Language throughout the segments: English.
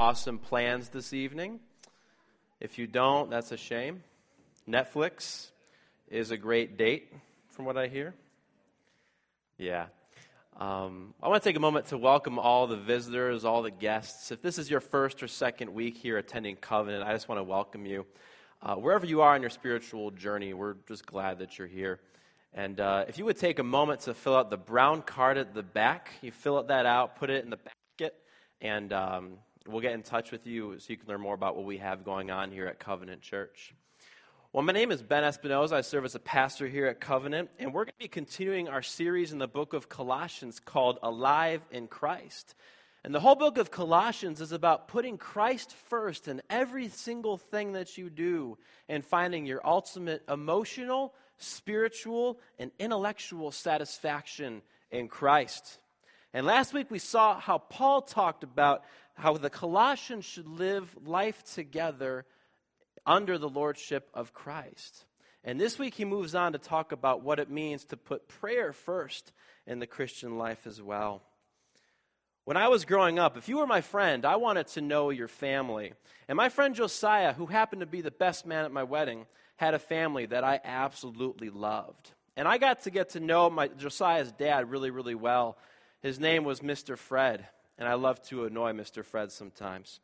awesome plans this evening. If you don't, that's a shame. Netflix is a great date, from what I hear. Yeah. Um, I want to take a moment to welcome all the visitors, all the guests. If this is your first or second week here attending Covenant, I just want to welcome you. Uh, wherever you are in your spiritual journey, we're just glad that you're here. And uh, if you would take a moment to fill out the brown card at the back, you fill it that out, put it in the basket, and um, we'll get in touch with you so you can learn more about what we have going on here at Covenant Church. Well, my name is Ben Espinoza. I serve as a pastor here at Covenant, and we're going to be continuing our series in the book of Colossians called Alive in Christ. And the whole book of Colossians is about putting Christ first in every single thing that you do and finding your ultimate emotional, spiritual, and intellectual satisfaction in Christ. And last week we saw how Paul talked about how the Colossians should live life together under the lordship of Christ. And this week he moves on to talk about what it means to put prayer first in the Christian life as well. When I was growing up, if you were my friend, I wanted to know your family. And my friend Josiah, who happened to be the best man at my wedding, had a family that I absolutely loved. And I got to get to know my Josiah's dad really, really well. His name was Mr. Fred, and I love to annoy Mr. Fred sometimes.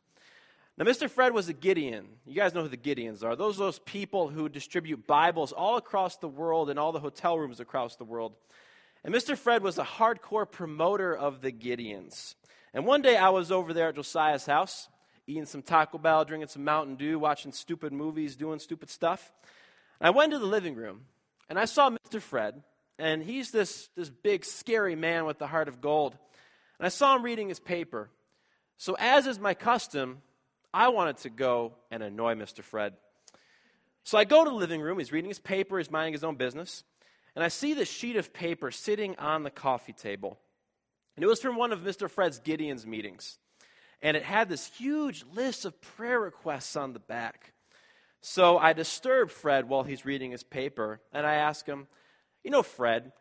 Now, Mr. Fred was a Gideon. You guys know who the Gideons are. Those are those people who distribute Bibles all across the world and all the hotel rooms across the world. And Mr. Fred was a hardcore promoter of the Gideons. And one day I was over there at Josiah's house, eating some Taco Bell, drinking some Mountain Dew, watching stupid movies, doing stupid stuff. And I went to the living room, and I saw Mr. Fred, and he's this, this big, scary man with the heart of gold. And I saw him reading his paper. So, as is my custom, I wanted to go and annoy Mr. Fred. So I go to the living room. He's reading his paper, he's minding his own business. And I see this sheet of paper sitting on the coffee table. And it was from one of Mr. Fred's Gideon's meetings. And it had this huge list of prayer requests on the back. So I disturb Fred while he's reading his paper. And I ask him, You know, Fred,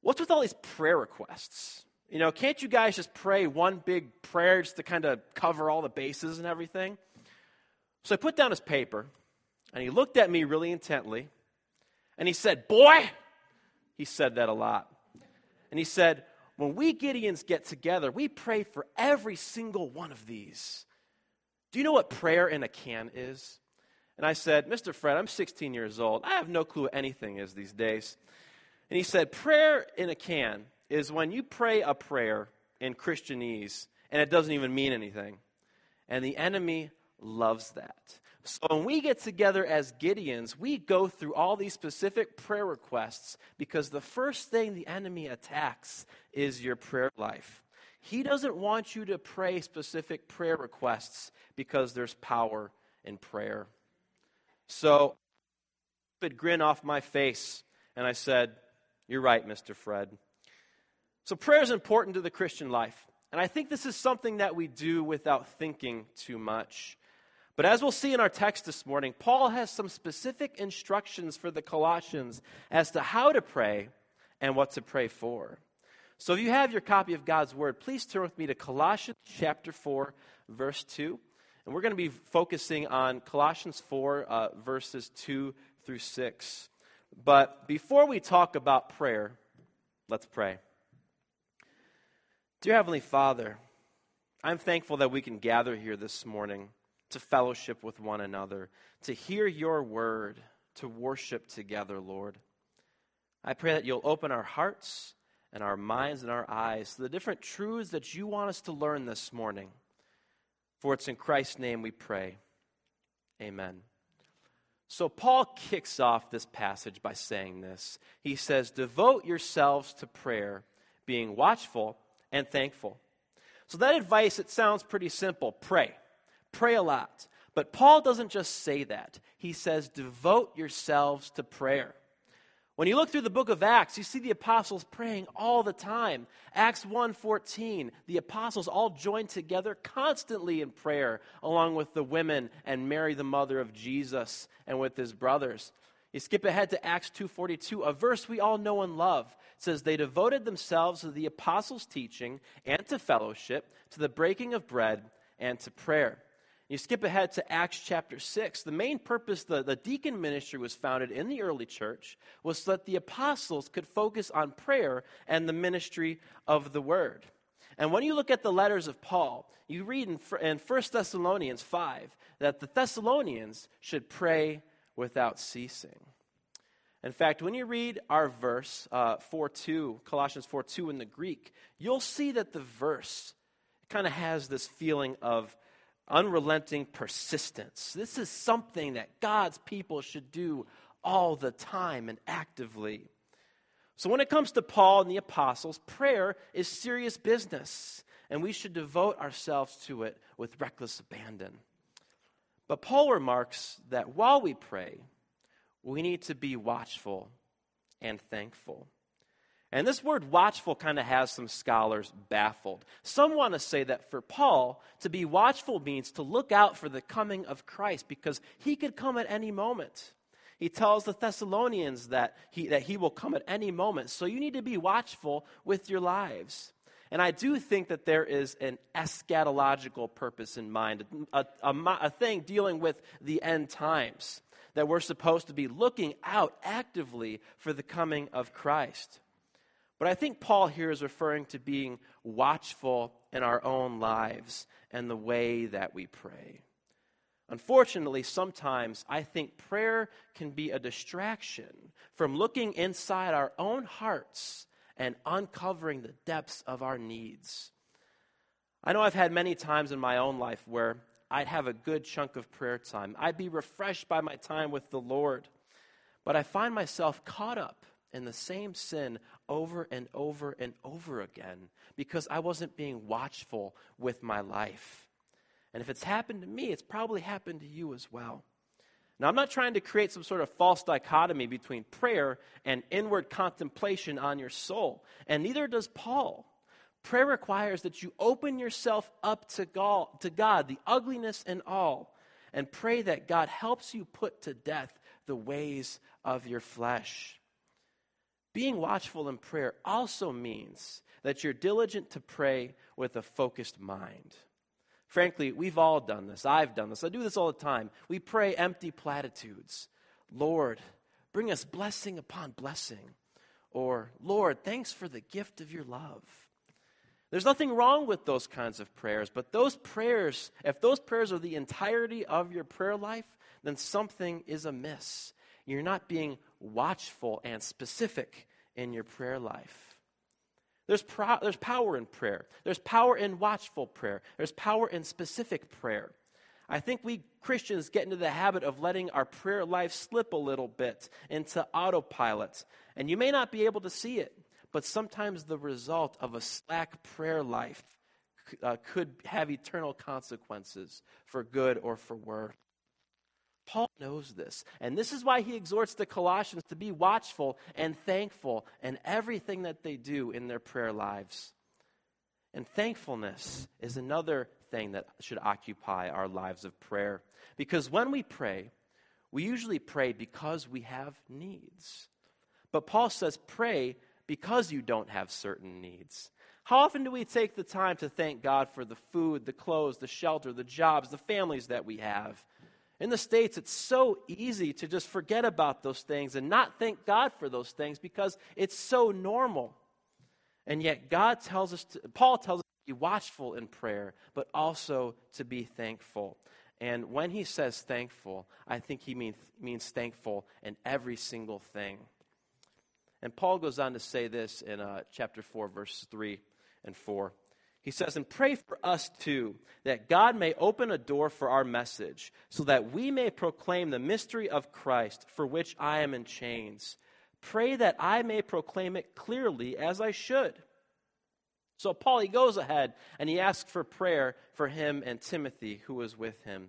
what's with all these prayer requests? You know, can't you guys just pray one big prayer just to kind of cover all the bases and everything? So I put down his paper, and he looked at me really intently, and he said, Boy, he said that a lot. And he said, When we Gideons get together, we pray for every single one of these. Do you know what prayer in a can is? And I said, Mr. Fred, I'm 16 years old. I have no clue what anything is these days. And he said, Prayer in a can is when you pray a prayer in Christianese and it doesn't even mean anything. And the enemy loves that. So when we get together as Gideons, we go through all these specific prayer requests because the first thing the enemy attacks is your prayer life. He doesn't want you to pray specific prayer requests because there's power in prayer. So, a grin off my face, and I said, You're right, Mr. Fred. So, prayer is important to the Christian life. And I think this is something that we do without thinking too much. But as we'll see in our text this morning, Paul has some specific instructions for the Colossians as to how to pray and what to pray for. So if you have your copy of God's Word, please turn with me to Colossians chapter 4, verse 2. And we're going to be focusing on Colossians 4, uh, verses 2 through 6. But before we talk about prayer, let's pray. Dear Heavenly Father, I'm thankful that we can gather here this morning to fellowship with one another, to hear your word, to worship together, Lord. I pray that you'll open our hearts and our minds and our eyes to the different truths that you want us to learn this morning. For it's in Christ's name we pray. Amen. So, Paul kicks off this passage by saying this. He says, Devote yourselves to prayer, being watchful and thankful. So, that advice, it sounds pretty simple pray. Pray a lot. But Paul doesn't just say that, he says, devote yourselves to prayer. When you look through the book of Acts, you see the apostles praying all the time. Acts 1:14, the apostles all joined together constantly in prayer along with the women and Mary the mother of Jesus and with his brothers. You skip ahead to Acts 2:42, a verse we all know and love. It says they devoted themselves to the apostles' teaching and to fellowship, to the breaking of bread and to prayer. You skip ahead to Acts chapter 6. The main purpose the, the deacon ministry was founded in the early church was so that the apostles could focus on prayer and the ministry of the word. And when you look at the letters of Paul, you read in, in 1 Thessalonians 5 that the Thessalonians should pray without ceasing. In fact, when you read our verse uh, 4 2, Colossians 4 2 in the Greek, you'll see that the verse kind of has this feeling of unrelenting persistence. This is something that God's people should do all the time and actively. So, when it comes to Paul and the apostles, prayer is serious business, and we should devote ourselves to it with reckless abandon. But Paul remarks that while we pray, we need to be watchful and thankful. And this word watchful kind of has some scholars baffled. Some want to say that for Paul, to be watchful means to look out for the coming of Christ because he could come at any moment. He tells the Thessalonians that he, that he will come at any moment. So you need to be watchful with your lives. And I do think that there is an eschatological purpose in mind, a, a, a thing dealing with the end times, that we're supposed to be looking out actively for the coming of Christ. But I think Paul here is referring to being watchful in our own lives and the way that we pray. Unfortunately, sometimes I think prayer can be a distraction from looking inside our own hearts and uncovering the depths of our needs. I know I've had many times in my own life where I'd have a good chunk of prayer time. I'd be refreshed by my time with the Lord. But I find myself caught up in the same sin over and over and over again because I wasn't being watchful with my life. And if it's happened to me, it's probably happened to you as well. Now, I'm not trying to create some sort of false dichotomy between prayer and inward contemplation on your soul, and neither does Paul. Prayer requires that you open yourself up to God, to God, the ugliness and all, and pray that God helps you put to death the ways of your flesh. Being watchful in prayer also means that you're diligent to pray with a focused mind. Frankly, we've all done this. I've done this. I do this all the time. We pray empty platitudes. Lord, bring us blessing upon blessing. Or, Lord, thanks for the gift of your love. There's nothing wrong with those kinds of prayers, but those prayers, if those prayers are the entirety of your prayer life, then something is amiss. You're not being watchful and specific in your prayer life. There's, pro- there's power in prayer. There's power in watchful prayer. There's power in specific prayer. I think we Christians get into the habit of letting our prayer life slip a little bit into autopilot. And you may not be able to see it, but sometimes the result of a slack prayer life uh, could have eternal consequences for good or for worse. Paul knows this. And this is why he exhorts the Colossians to be watchful and thankful in everything that they do in their prayer lives. And thankfulness is another thing that should occupy our lives of prayer. Because when we pray, we usually pray because we have needs. But Paul says, pray because you don't have certain needs. How often do we take the time to thank God for the food, the clothes, the shelter, the jobs, the families that we have? In the States, it's so easy to just forget about those things and not thank God for those things because it's so normal. And yet, God tells us, to, Paul tells us to be watchful in prayer, but also to be thankful. And when he says thankful, I think he mean, means thankful in every single thing. And Paul goes on to say this in uh, chapter 4, verses 3 and 4. He says, and pray for us too, that God may open a door for our message, so that we may proclaim the mystery of Christ, for which I am in chains. Pray that I may proclaim it clearly as I should. So Paul, he goes ahead and he asks for prayer for him and Timothy, who was with him.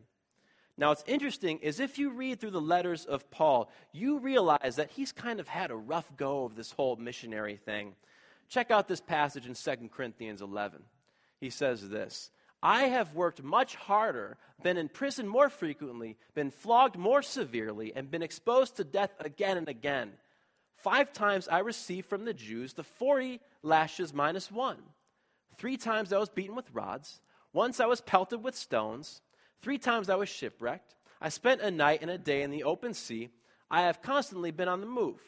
Now, what's interesting is if you read through the letters of Paul, you realize that he's kind of had a rough go of this whole missionary thing. Check out this passage in 2 Corinthians 11 he says this I have worked much harder, been in prison more frequently, been flogged more severely, and been exposed to death again and again. Five times I received from the Jews the 40 lashes minus one. Three times I was beaten with rods. Once I was pelted with stones. Three times I was shipwrecked. I spent a night and a day in the open sea. I have constantly been on the move.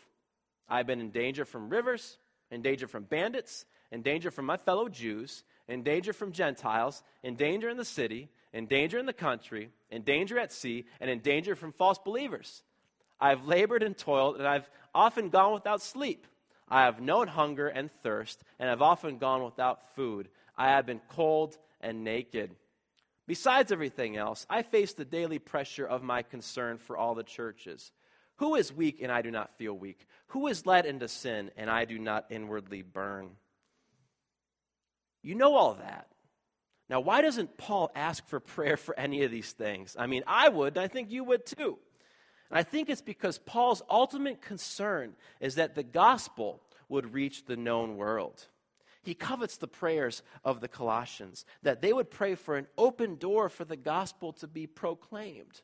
I have been in danger from rivers, in danger from bandits, in danger from my fellow Jews, in danger from Gentiles, in danger in the city, in danger in the country, in danger at sea, and in danger from false believers. I have labored and toiled, and I've often gone without sleep. I have known hunger and thirst, and I have often gone without food. I have been cold and naked. Besides everything else, I face the daily pressure of my concern for all the churches. Who is weak and I do not feel weak? Who is led into sin and I do not inwardly burn? You know all that. Now, why doesn't Paul ask for prayer for any of these things? I mean, I would, and I think you would too. And I think it's because Paul's ultimate concern is that the gospel would reach the known world. He covets the prayers of the Colossians, that they would pray for an open door for the gospel to be proclaimed.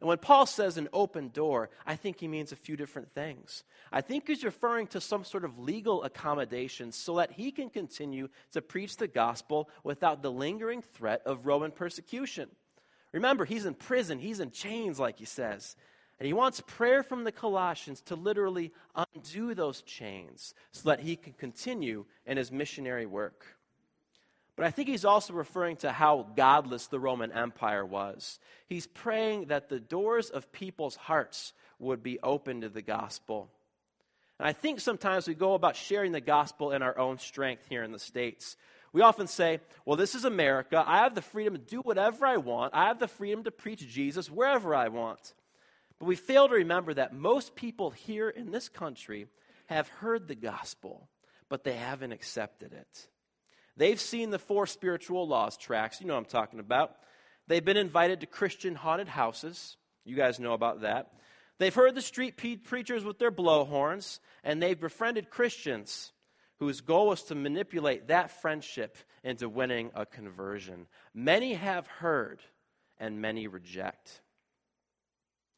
And when Paul says an open door, I think he means a few different things. I think he's referring to some sort of legal accommodation so that he can continue to preach the gospel without the lingering threat of Roman persecution. Remember, he's in prison, he's in chains, like he says. And he wants prayer from the Colossians to literally undo those chains so that he can continue in his missionary work. But I think he's also referring to how godless the Roman Empire was. He's praying that the doors of people's hearts would be open to the gospel. And I think sometimes we go about sharing the gospel in our own strength here in the States. We often say, well, this is America. I have the freedom to do whatever I want. I have the freedom to preach Jesus wherever I want. But we fail to remember that most people here in this country have heard the gospel, but they haven't accepted it. They've seen the four spiritual laws tracks. You know what I'm talking about. They've been invited to Christian haunted houses. You guys know about that. They've heard the street preachers with their blowhorns, and they've befriended Christians whose goal was to manipulate that friendship into winning a conversion. Many have heard, and many reject.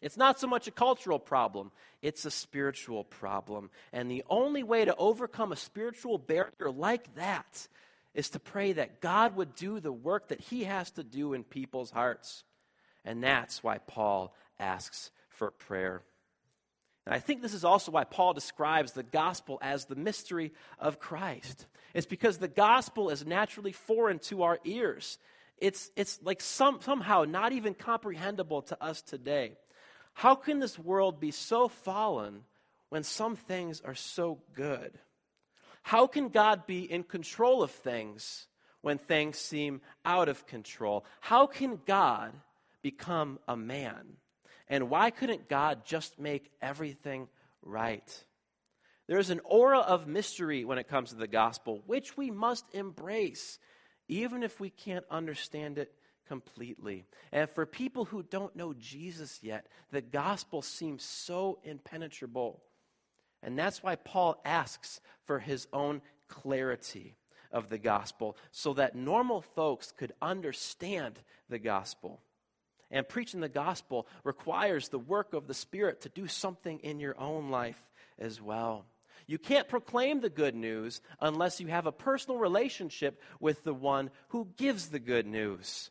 It's not so much a cultural problem, it's a spiritual problem. And the only way to overcome a spiritual barrier like that is to pray that God would do the work that He has to do in people's hearts. And that's why Paul asks for prayer. And I think this is also why Paul describes the gospel as the mystery of Christ. It's because the gospel is naturally foreign to our ears. It's, it's like some, somehow not even comprehensible to us today. How can this world be so fallen when some things are so good? How can God be in control of things when things seem out of control? How can God become a man? And why couldn't God just make everything right? There's an aura of mystery when it comes to the gospel, which we must embrace, even if we can't understand it completely. And for people who don't know Jesus yet, the gospel seems so impenetrable. And that's why Paul asks for his own clarity of the gospel so that normal folks could understand the gospel. And preaching the gospel requires the work of the Spirit to do something in your own life as well. You can't proclaim the good news unless you have a personal relationship with the one who gives the good news.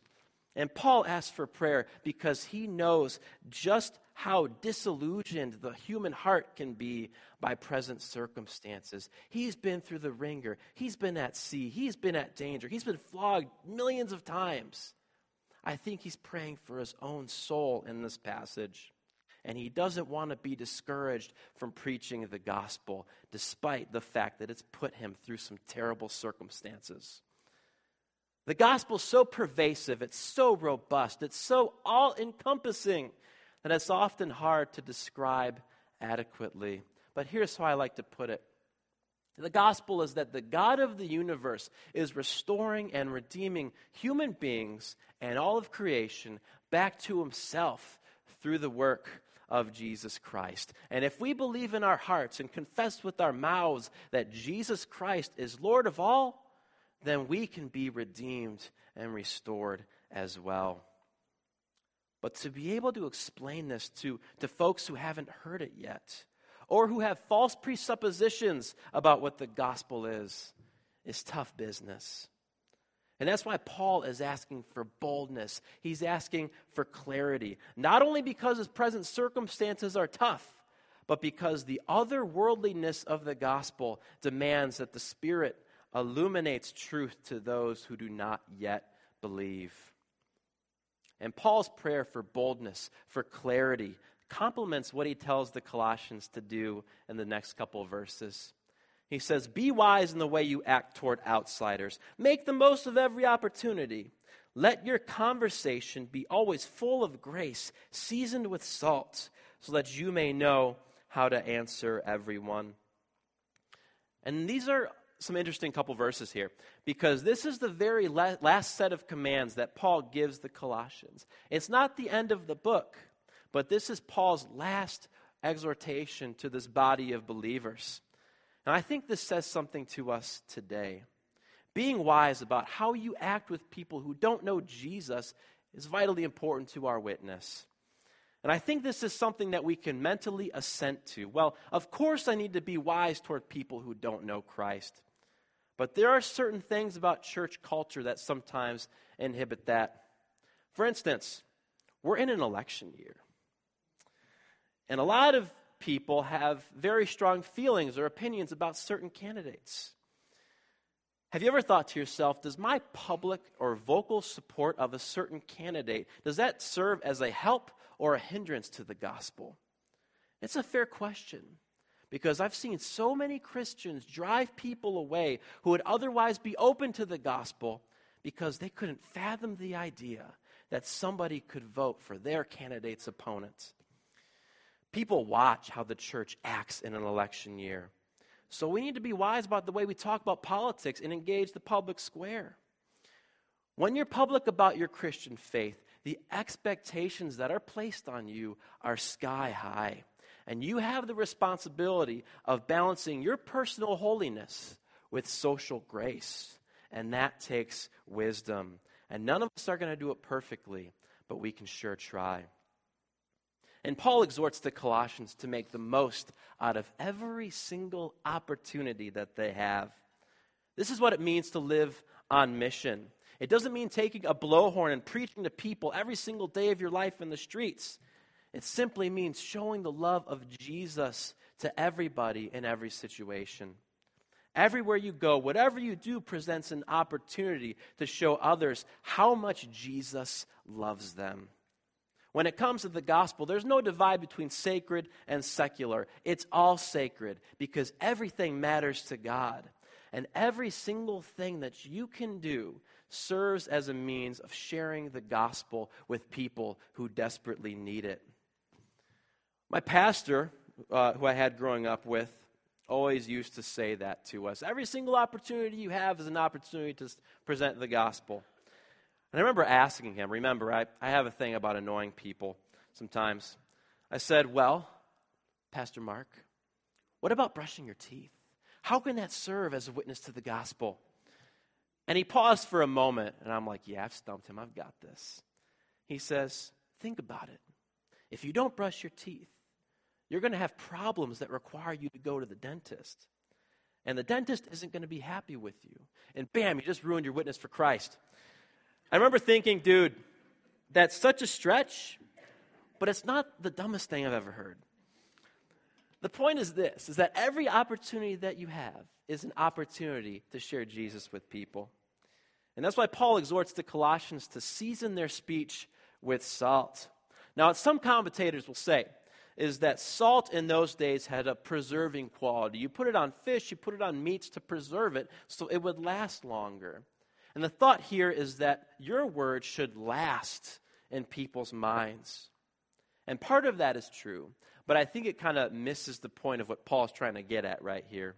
And Paul asks for prayer because he knows just how disillusioned the human heart can be by present circumstances. He's been through the ringer, he's been at sea, he's been at danger, he's been flogged millions of times. I think he's praying for his own soul in this passage. And he doesn't want to be discouraged from preaching the gospel, despite the fact that it's put him through some terrible circumstances. The gospel is so pervasive, it's so robust, it's so all encompassing that it's often hard to describe adequately. But here's how I like to put it the gospel is that the God of the universe is restoring and redeeming human beings and all of creation back to himself through the work of Jesus Christ. And if we believe in our hearts and confess with our mouths that Jesus Christ is Lord of all, then we can be redeemed and restored as well. But to be able to explain this to, to folks who haven't heard it yet, or who have false presuppositions about what the gospel is, is tough business. And that's why Paul is asking for boldness. He's asking for clarity. Not only because his present circumstances are tough, but because the otherworldliness of the gospel demands that the Spirit illuminates truth to those who do not yet believe. And Paul's prayer for boldness, for clarity, complements what he tells the Colossians to do in the next couple verses. He says, Be wise in the way you act toward outsiders. Make the most of every opportunity. Let your conversation be always full of grace, seasoned with salt, so that you may know how to answer everyone. And these are some interesting couple verses here because this is the very last set of commands that Paul gives the Colossians. It's not the end of the book, but this is Paul's last exhortation to this body of believers. And I think this says something to us today. Being wise about how you act with people who don't know Jesus is vitally important to our witness. And I think this is something that we can mentally assent to. Well, of course, I need to be wise toward people who don't know Christ. But there are certain things about church culture that sometimes inhibit that. For instance, we're in an election year. And a lot of people have very strong feelings or opinions about certain candidates. Have you ever thought to yourself, does my public or vocal support of a certain candidate, does that serve as a help or a hindrance to the gospel? It's a fair question because I've seen so many Christians drive people away who would otherwise be open to the gospel because they couldn't fathom the idea that somebody could vote for their candidate's opponent. People watch how the church acts in an election year. So we need to be wise about the way we talk about politics and engage the public square. When you're public about your Christian faith, the expectations that are placed on you are sky high. And you have the responsibility of balancing your personal holiness with social grace. And that takes wisdom. And none of us are going to do it perfectly, but we can sure try. And Paul exhorts the Colossians to make the most out of every single opportunity that they have. This is what it means to live on mission. It doesn't mean taking a blowhorn and preaching to people every single day of your life in the streets. It simply means showing the love of Jesus to everybody in every situation. Everywhere you go, whatever you do presents an opportunity to show others how much Jesus loves them. When it comes to the gospel, there's no divide between sacred and secular. It's all sacred because everything matters to God. And every single thing that you can do serves as a means of sharing the gospel with people who desperately need it. My pastor, uh, who I had growing up with, always used to say that to us. Every single opportunity you have is an opportunity to present the gospel. And I remember asking him, remember, I, I have a thing about annoying people sometimes. I said, Well, Pastor Mark, what about brushing your teeth? How can that serve as a witness to the gospel? And he paused for a moment, and I'm like, Yeah, I've stumped him. I've got this. He says, Think about it. If you don't brush your teeth, you're going to have problems that require you to go to the dentist. And the dentist isn't going to be happy with you. And bam, you just ruined your witness for Christ. I remember thinking, dude, that's such a stretch, but it's not the dumbest thing I've ever heard. The point is this is that every opportunity that you have is an opportunity to share Jesus with people. And that's why Paul exhorts the Colossians to season their speech with salt. Now, some commentators will say is that salt in those days had a preserving quality. You put it on fish, you put it on meats to preserve it so it would last longer. And the thought here is that your word should last in people's minds. And part of that is true, but I think it kind of misses the point of what Paul's trying to get at right here.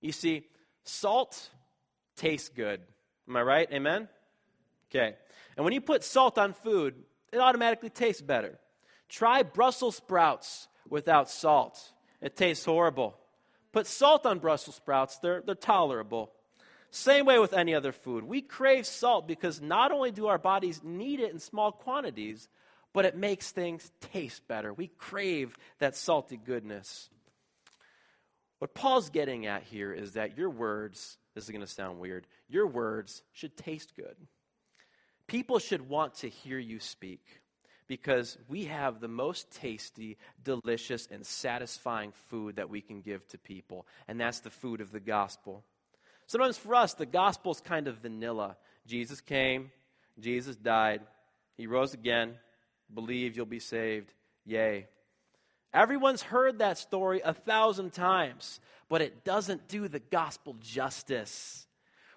You see, salt tastes good. Am I right? Amen? Okay. And when you put salt on food, it automatically tastes better. Try Brussels sprouts without salt. It tastes horrible. Put salt on Brussels sprouts, they're, they're tolerable. Same way with any other food. We crave salt because not only do our bodies need it in small quantities, but it makes things taste better. We crave that salty goodness. What Paul's getting at here is that your words this is going to sound weird, your words should taste good. People should want to hear you speak because we have the most tasty, delicious, and satisfying food that we can give to people, and that's the food of the gospel. Sometimes for us, the gospel is kind of vanilla. Jesus came, Jesus died, he rose again. Believe you'll be saved. Yay. Everyone's heard that story a thousand times, but it doesn't do the gospel justice.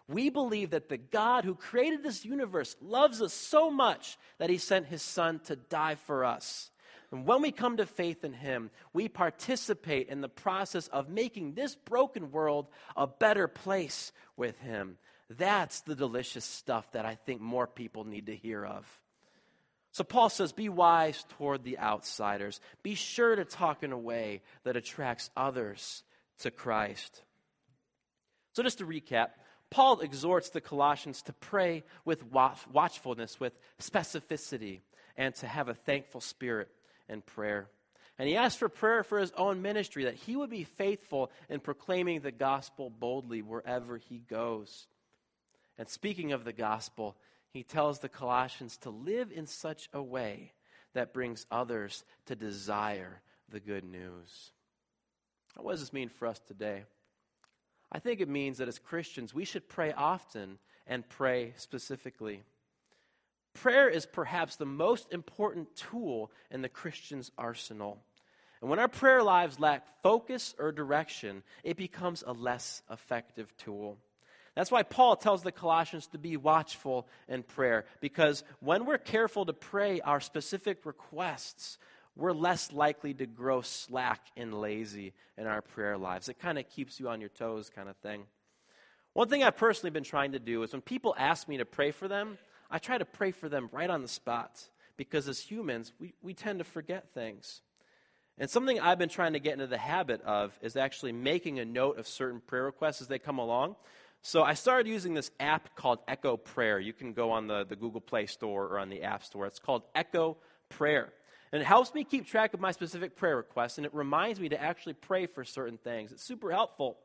We believe that the God who created this universe loves us so much that he sent his son to die for us. And when we come to faith in him, we participate in the process of making this broken world a better place with him. That's the delicious stuff that I think more people need to hear of. So Paul says, Be wise toward the outsiders. Be sure to talk in a way that attracts others to Christ. So, just to recap, Paul exhorts the Colossians to pray with watchfulness, with specificity, and to have a thankful spirit in prayer. And he asks for prayer for his own ministry, that he would be faithful in proclaiming the gospel boldly wherever he goes. And speaking of the gospel, he tells the Colossians to live in such a way that brings others to desire the good news. What does this mean for us today? I think it means that as Christians, we should pray often and pray specifically. Prayer is perhaps the most important tool in the Christian's arsenal. And when our prayer lives lack focus or direction, it becomes a less effective tool. That's why Paul tells the Colossians to be watchful in prayer, because when we're careful to pray our specific requests, we're less likely to grow slack and lazy in our prayer lives. It kind of keeps you on your toes, kind of thing. One thing I've personally been trying to do is when people ask me to pray for them, I try to pray for them right on the spot, because as humans, we, we tend to forget things. And something I've been trying to get into the habit of is actually making a note of certain prayer requests as they come along. So I started using this app called Echo Prayer. You can go on the, the Google Play Store or on the App Store. It's called Echo Prayer. And it helps me keep track of my specific prayer requests, and it reminds me to actually pray for certain things. It's super helpful.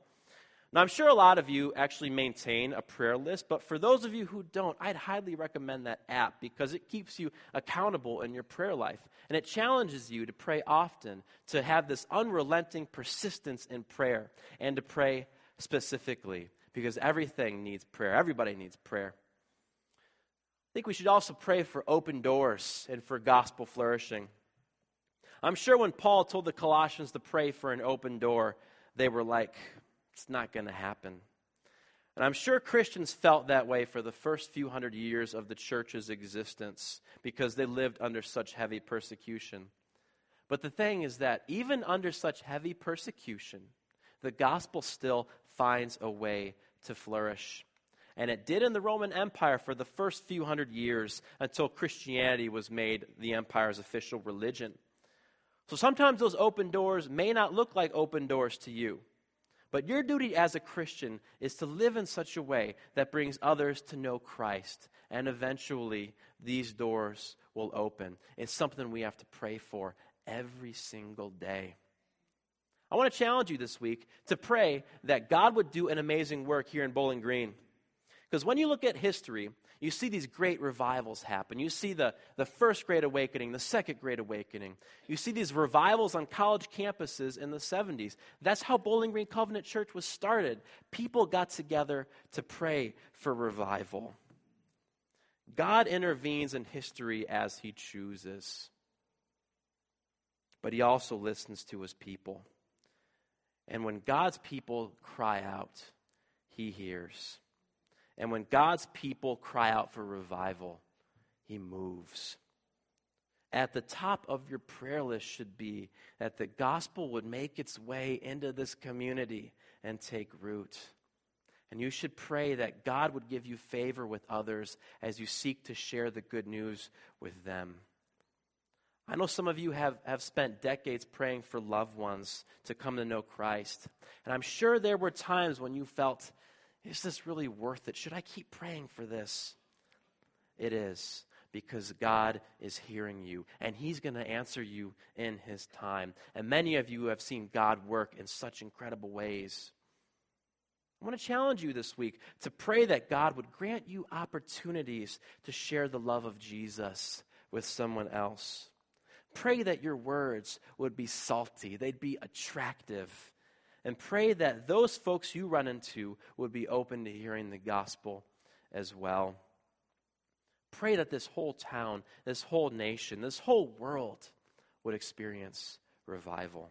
Now, I'm sure a lot of you actually maintain a prayer list, but for those of you who don't, I'd highly recommend that app because it keeps you accountable in your prayer life. And it challenges you to pray often, to have this unrelenting persistence in prayer, and to pray specifically because everything needs prayer. Everybody needs prayer. I think we should also pray for open doors and for gospel flourishing. I'm sure when Paul told the Colossians to pray for an open door, they were like, it's not going to happen. And I'm sure Christians felt that way for the first few hundred years of the church's existence because they lived under such heavy persecution. But the thing is that even under such heavy persecution, the gospel still finds a way to flourish. And it did in the Roman Empire for the first few hundred years until Christianity was made the empire's official religion. So sometimes those open doors may not look like open doors to you. But your duty as a Christian is to live in such a way that brings others to know Christ. And eventually, these doors will open. It's something we have to pray for every single day. I want to challenge you this week to pray that God would do an amazing work here in Bowling Green. Because when you look at history, you see these great revivals happen. You see the, the first Great Awakening, the second Great Awakening. You see these revivals on college campuses in the 70s. That's how Bowling Green Covenant Church was started. People got together to pray for revival. God intervenes in history as he chooses, but he also listens to his people. And when God's people cry out, he hears. And when God's people cry out for revival, he moves. At the top of your prayer list should be that the gospel would make its way into this community and take root. And you should pray that God would give you favor with others as you seek to share the good news with them. I know some of you have, have spent decades praying for loved ones to come to know Christ. And I'm sure there were times when you felt, is this really worth it? Should I keep praying for this? It is because God is hearing you and He's going to answer you in His time. And many of you have seen God work in such incredible ways. I want to challenge you this week to pray that God would grant you opportunities to share the love of Jesus with someone else. Pray that your words would be salty, they'd be attractive. And pray that those folks you run into would be open to hearing the gospel as well. Pray that this whole town, this whole nation, this whole world would experience revival.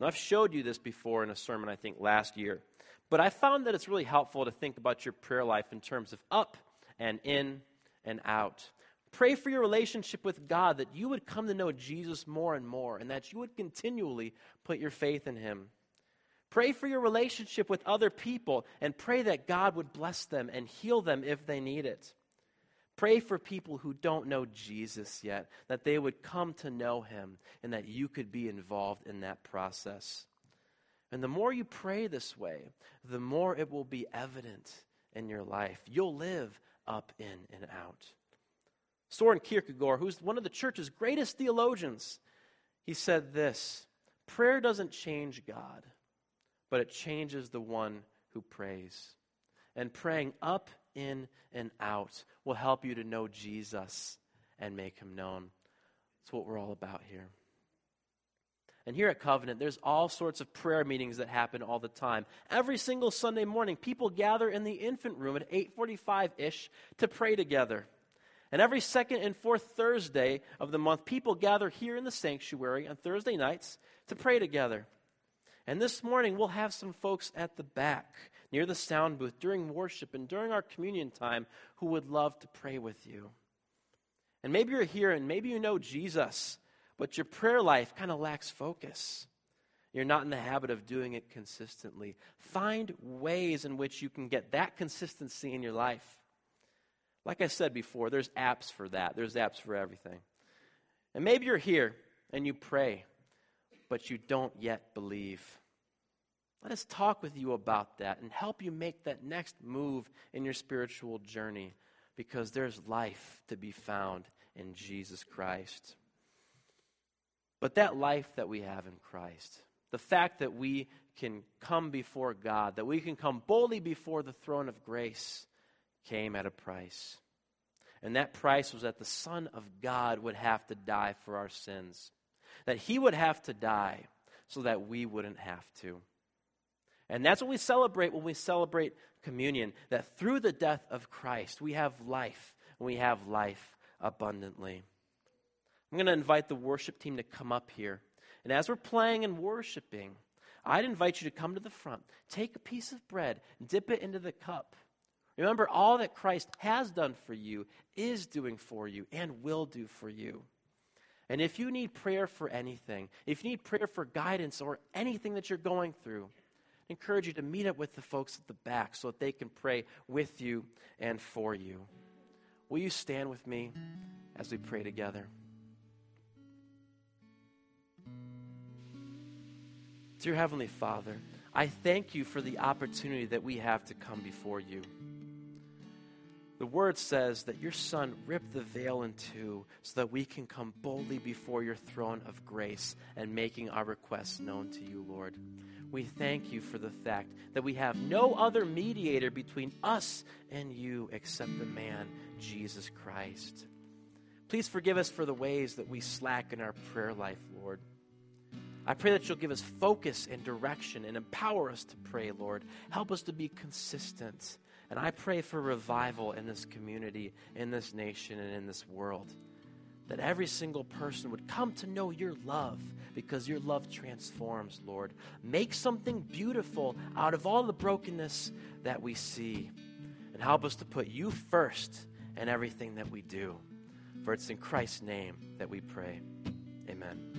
Now, I've showed you this before in a sermon, I think, last year. But I found that it's really helpful to think about your prayer life in terms of up and in and out. Pray for your relationship with God that you would come to know Jesus more and more and that you would continually put your faith in Him. Pray for your relationship with other people and pray that God would bless them and heal them if they need it. Pray for people who don't know Jesus yet, that they would come to know Him and that you could be involved in that process. And the more you pray this way, the more it will be evident in your life. You'll live up, in, and out. Soren Kierkegaard, who's one of the church's greatest theologians, he said this Prayer doesn't change God, but it changes the one who prays. And praying up, in, and out will help you to know Jesus and make him known. That's what we're all about here. And here at Covenant, there's all sorts of prayer meetings that happen all the time. Every single Sunday morning, people gather in the infant room at 8:45-ish to pray together. And every second and fourth Thursday of the month, people gather here in the sanctuary on Thursday nights to pray together. And this morning, we'll have some folks at the back near the sound booth during worship and during our communion time who would love to pray with you. And maybe you're here and maybe you know Jesus but your prayer life kind of lacks focus. You're not in the habit of doing it consistently. Find ways in which you can get that consistency in your life. Like I said before, there's apps for that, there's apps for everything. And maybe you're here and you pray, but you don't yet believe. Let us talk with you about that and help you make that next move in your spiritual journey because there's life to be found in Jesus Christ. But that life that we have in Christ, the fact that we can come before God, that we can come boldly before the throne of grace, came at a price. And that price was that the Son of God would have to die for our sins, that he would have to die so that we wouldn't have to. And that's what we celebrate when we celebrate communion that through the death of Christ, we have life, and we have life abundantly. I'm going to invite the worship team to come up here. And as we're playing and worshiping, I'd invite you to come to the front, take a piece of bread, dip it into the cup. Remember, all that Christ has done for you, is doing for you, and will do for you. And if you need prayer for anything, if you need prayer for guidance or anything that you're going through, I encourage you to meet up with the folks at the back so that they can pray with you and for you. Will you stand with me as we pray together? Dear Heavenly Father, I thank you for the opportunity that we have to come before you. The word says that your Son ripped the veil in two so that we can come boldly before your throne of grace and making our requests known to you, Lord. We thank you for the fact that we have no other mediator between us and you except the man, Jesus Christ. Please forgive us for the ways that we slack in our prayer life, Lord. I pray that you'll give us focus and direction and empower us to pray, Lord. Help us to be consistent. And I pray for revival in this community, in this nation, and in this world. That every single person would come to know your love because your love transforms, Lord. Make something beautiful out of all the brokenness that we see. And help us to put you first in everything that we do. For it's in Christ's name that we pray. Amen.